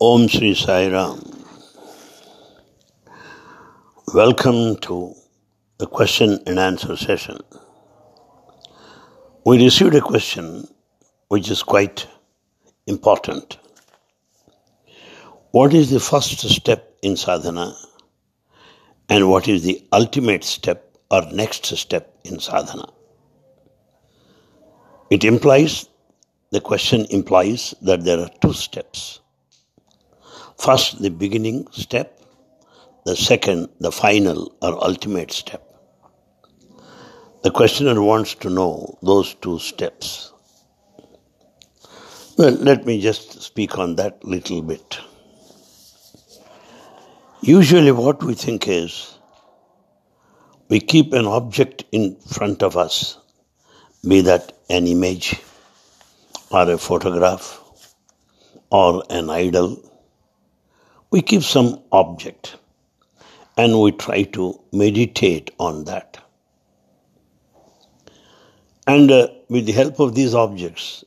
Om Sri Sai Ram. Welcome to the question and answer session. We received a question which is quite important. What is the first step in sadhana and what is the ultimate step or next step in sadhana? It implies, the question implies that there are two steps. First, the beginning step, the second, the final or ultimate step. The questioner wants to know those two steps. Well, let me just speak on that little bit. Usually, what we think is we keep an object in front of us, be that an image or a photograph or an idol. We keep some object and we try to meditate on that. And uh, with the help of these objects,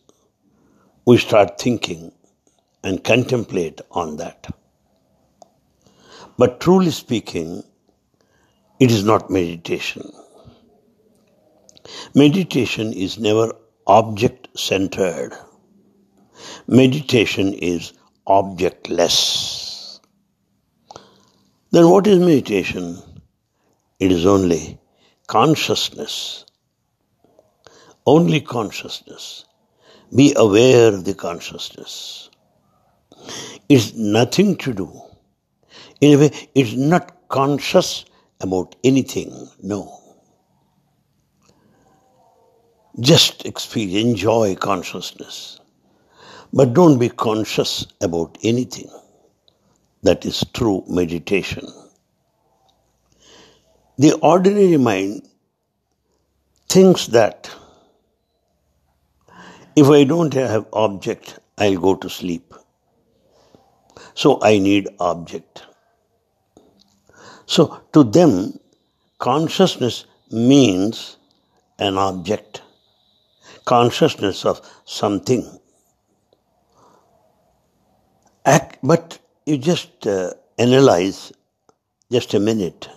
we start thinking and contemplate on that. But truly speaking, it is not meditation. Meditation is never object centered. Meditation is objectless. Then what is meditation? It is only consciousness. Only consciousness. Be aware of the consciousness. It's nothing to do. In a way, it's not conscious about anything. No. Just experience, enjoy consciousness. But don't be conscious about anything. That is true meditation. The ordinary mind thinks that if I don't have object, I'll go to sleep. So I need object. So to them, consciousness means an object, consciousness of something. Act, but you just uh, analyze just a minute.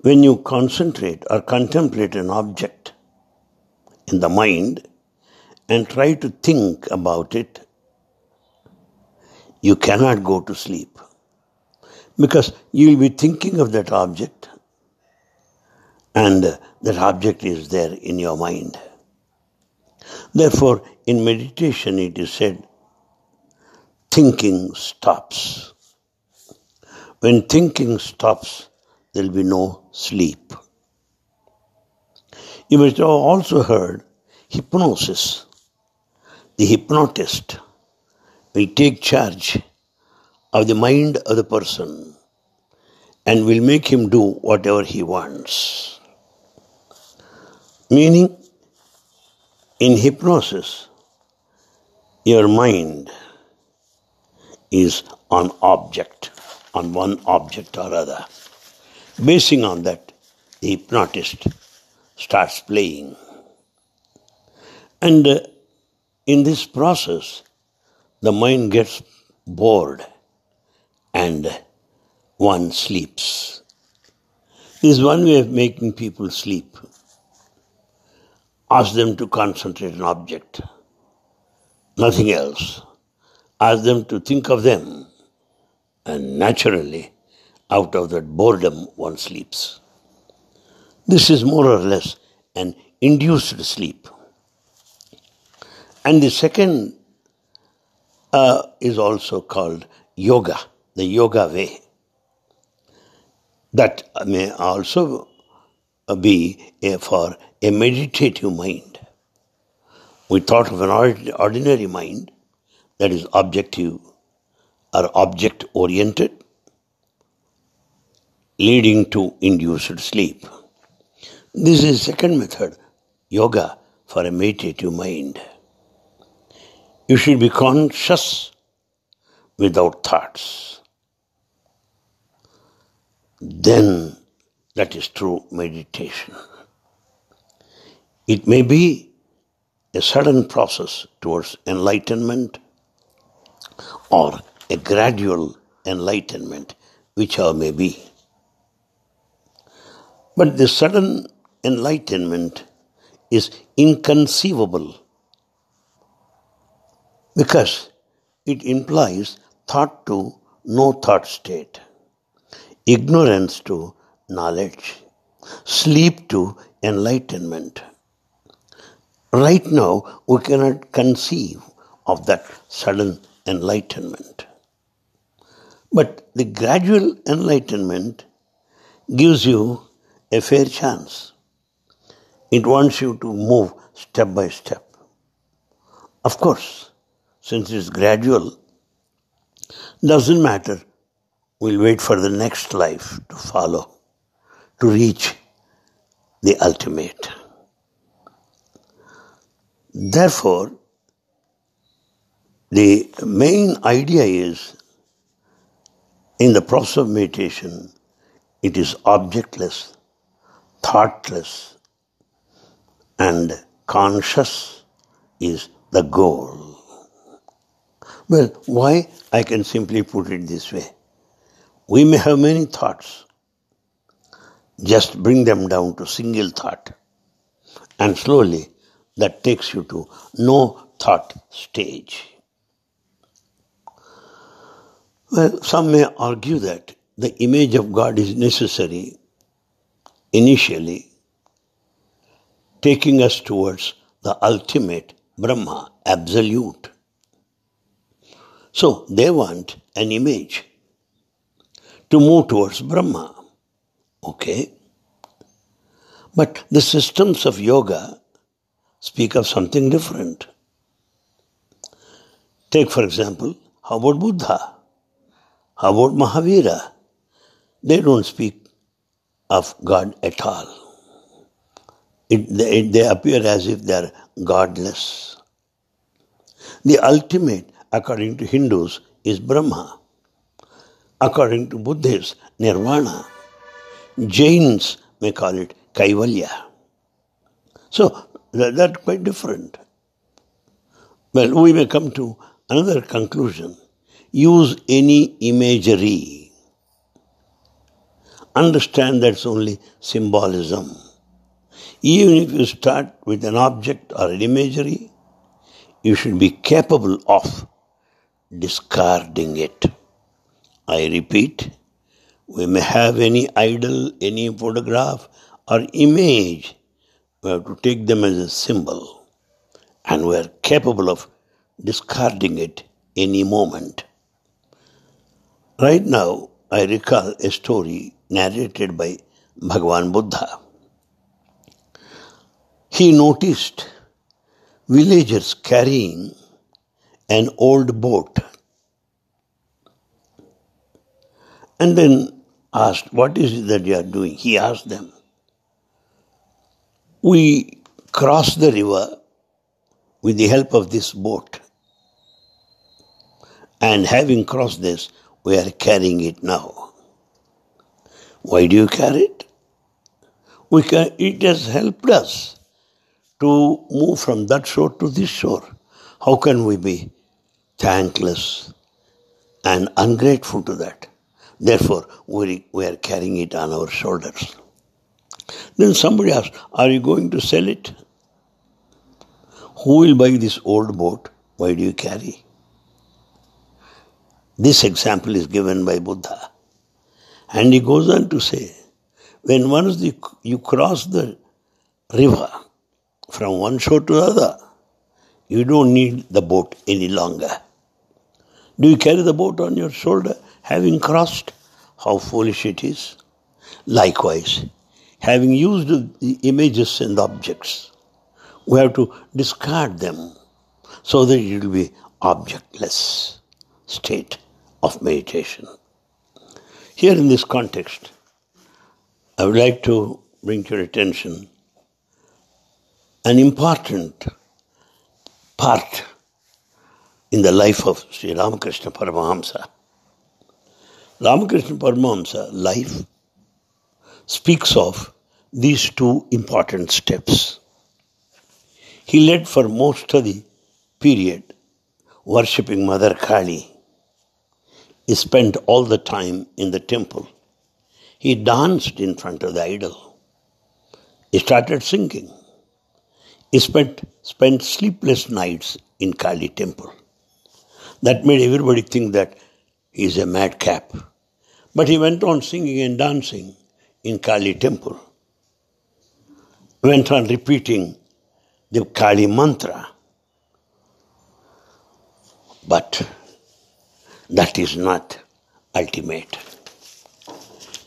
When you concentrate or contemplate an object in the mind, and try to think about it, you cannot go to sleep. Because you will be thinking of that object, and that object is there in your mind. Therefore, in meditation, it is said, thinking stops. When thinking stops, there will be no sleep. You must have also heard hypnosis the hypnotist will take charge of the mind of the person and will make him do whatever he wants. Meaning, in hypnosis, your mind is on object, on one object or other. Basing on that, the hypnotist starts playing. And uh, in this process, the mind gets bored and one sleeps. This is one way of making people sleep. Ask them to concentrate on object, nothing else. Ask them to think of them, and naturally, out of that boredom, one sleeps. This is more or less an induced sleep. And the second uh, is also called yoga, the yoga way. That may also be a, for a meditative mind. We thought of an ordinary mind that is objective or object oriented, leading to induced sleep. This is second method, yoga for a meditative mind. You should be conscious without thoughts. Then that is true meditation. It may be a sudden process towards enlightenment or a gradual enlightenment, whichever may be. But the sudden enlightenment is inconceivable because it implies thought to no thought state, ignorance to knowledge, sleep to enlightenment. Right now, we cannot conceive of that sudden enlightenment. But the gradual enlightenment gives you a fair chance. It wants you to move step by step. Of course, since it's gradual, doesn't matter. We'll wait for the next life to follow, to reach the ultimate. Therefore, the main idea is in the process of meditation, it is objectless, thoughtless, and conscious is the goal. Well, why? I can simply put it this way. We may have many thoughts. Just bring them down to single thought. And slowly that takes you to no thought stage. Well, some may argue that the image of God is necessary initially, taking us towards the ultimate Brahma, absolute. So they want an image to move towards Brahma. Okay. But the systems of yoga speak of something different. Take, for example, how about Buddha? How about Mahavira? They don't speak of God at all. It, they, they appear as if they are godless. The ultimate, according to Hindus, is Brahma. According to Buddhists, Nirvana. Jains may call it Kaivalya. So that, that's quite different. Well, we may come to another conclusion use any imagery. Understand that's only symbolism. Even if you start with an object or an imagery, you should be capable of discarding it. I repeat, we may have any idol, any photograph or image. We have to take them as a symbol and we are capable of discarding it any moment. Right now, I recall a story narrated by Bhagavan Buddha. He noticed villagers carrying an old boat and then asked, What is it that you are doing? He asked them. We cross the river with the help of this boat. And having crossed this, we are carrying it now. Why do you carry it? We can, it has helped us to move from that shore to this shore. How can we be thankless and ungrateful to that? Therefore, we, we are carrying it on our shoulders. Then somebody asked, Are you going to sell it? Who will buy this old boat? Why do you carry? This example is given by Buddha. And he goes on to say, when once the, you cross the river from one shore to the other, you don't need the boat any longer. Do you carry the boat on your shoulder having crossed? How foolish it is. Likewise, having used the images and objects, we have to discard them so that it will be objectless state of meditation. Here in this context, I would like to bring to your attention an important part in the life of Sri Ramakrishna Paramahamsa. Ramakrishna Paramahamsa life speaks of these two important steps. He led for most of the period worshipping Mother Kali he spent all the time in the temple. He danced in front of the idol. He started singing. He spent, spent sleepless nights in Kali temple. That made everybody think that he is a madcap. But he went on singing and dancing in Kali temple. Went on repeating the Kali mantra. But that is not ultimate.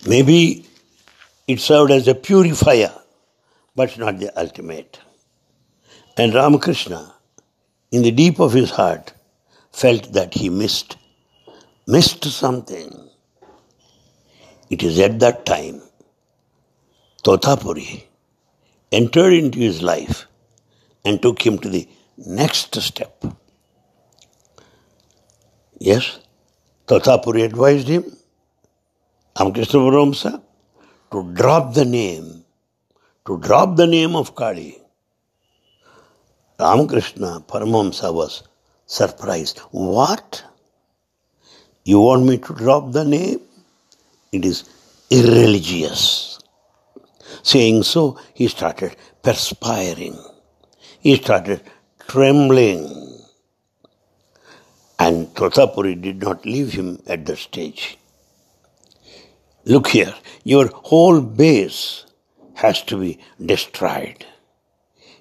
Maybe it served as a purifier, but not the ultimate. And Ramakrishna, in the deep of his heart, felt that he missed, missed something. It is at that time Totapuri entered into his life and took him to the next step. Yes, Totapuri advised him, Ramakrishna Paramsa, to drop the name, to drop the name of Kali. Ramakrishna Paramahamsa was surprised. What? You want me to drop the name? It is irreligious. Saying so, he started perspiring. He started trembling. And Totapuri did not leave him at the stage. Look here, your whole base has to be destroyed.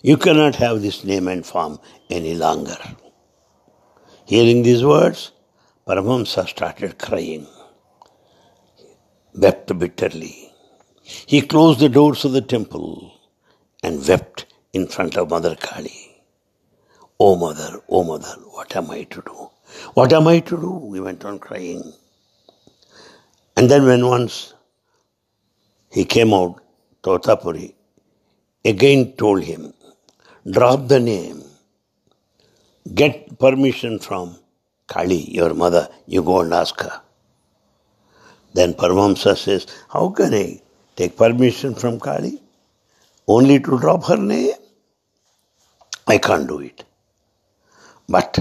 You cannot have this name and form any longer. Hearing these words, Paramahamsa started crying, wept bitterly. He closed the doors of the temple and wept in front of Mother Kali. Oh mother, oh mother, what am I to do? What am I to do? He went on crying. And then, when once he came out, Totapuri again told him, drop the name, get permission from Kali, your mother, you go and ask her. Then Paramahamsa says, How can I take permission from Kali? Only to drop her name? I can't do it. But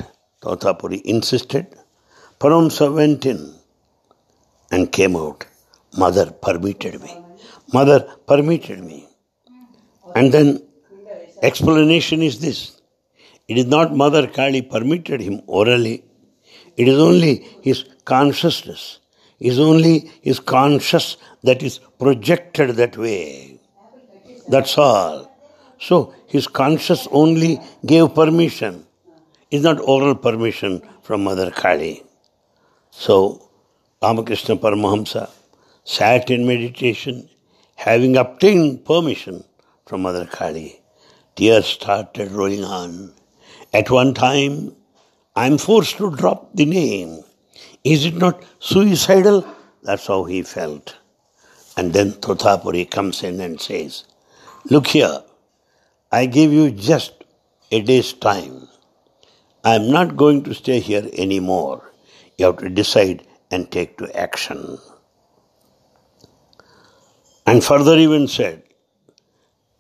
Totapuri insisted. Paramsa went in and came out. Mother permitted me. Mother permitted me. And then explanation is this. It is not Mother Kali permitted him orally. It is only his consciousness. It is only his conscious that is projected that way. That's all. So his conscious only gave permission is not oral permission from Mother Kali. So, Ramakrishna Paramahamsa sat in meditation, having obtained permission from Mother Kali. Tears started rolling on. At one time, I am forced to drop the name. Is it not suicidal? That's how he felt. And then Totapuri comes in and says, Look here, I give you just a day's time. I am not going to stay here anymore. You have to decide and take to action. And further even said,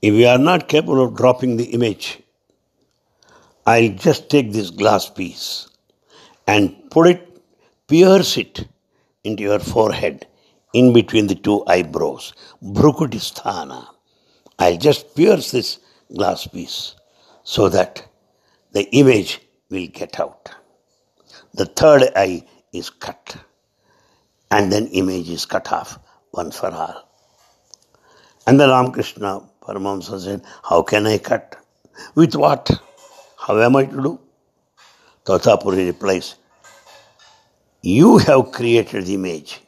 if you are not capable of dropping the image, I'll just take this glass piece and put it, pierce it into your forehead in between the two eyebrows. Brukudisthana. I'll just pierce this glass piece so that the image will get out. The third eye is cut, and then image is cut off once for all. And the Ramakrishna Paramahamsa said, How can I cut? With what? How am I to do? Totapuri replies, You have created the image.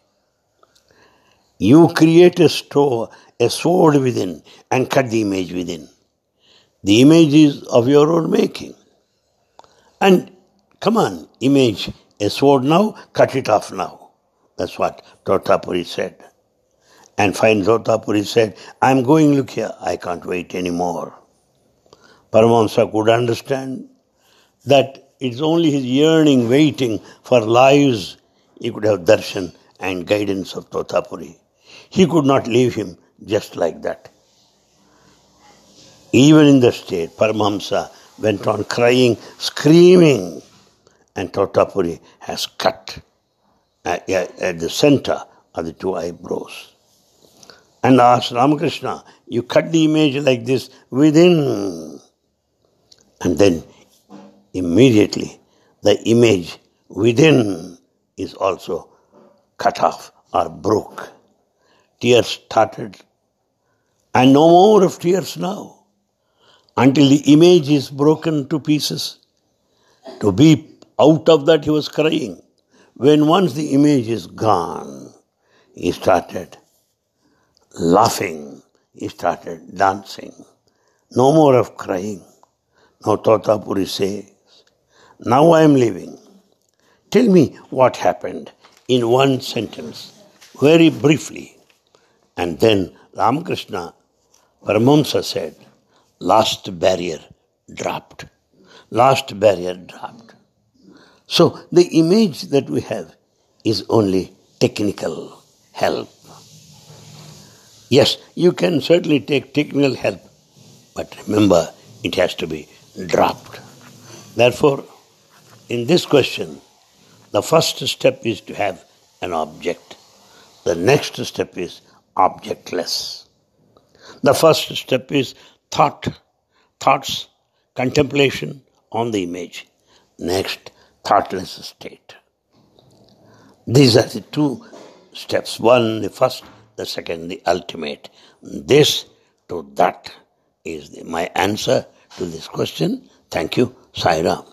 You create a store, a sword within, and cut the image within. The image is of your own making. And come on, image a sword now, cut it off now. That's what Totapuri said. And fine Totapuri said, I'm going, look here, I can't wait anymore. Paramahamsa could understand that it's only his yearning, waiting for lives he could have darshan and guidance of Totapuri. He could not leave him just like that. Even in the state, Paramahamsa went on crying, screaming, and Totapuri has cut uh, at, at the center of the two eyebrows. And asked Ramakrishna, you cut the image like this within. And then immediately the image within is also cut off or broke. Tears started. And no more of tears now. Until the image is broken to pieces. To be out of that, he was crying. When once the image is gone, he started laughing, he started dancing. No more of crying. Now Totapuri says, Now I am leaving. Tell me what happened in one sentence, very briefly. And then Ramakrishna Paramahamsa said, Last barrier dropped. Last barrier dropped. So the image that we have is only technical help. Yes, you can certainly take technical help, but remember, it has to be dropped. Therefore, in this question, the first step is to have an object. The next step is objectless. The first step is thought, thoughts, contemplation on the image. Next, thoughtless state. These are the two steps. One, the first, the second, the ultimate. This to that is the, my answer to this question. Thank you, Sai Ram.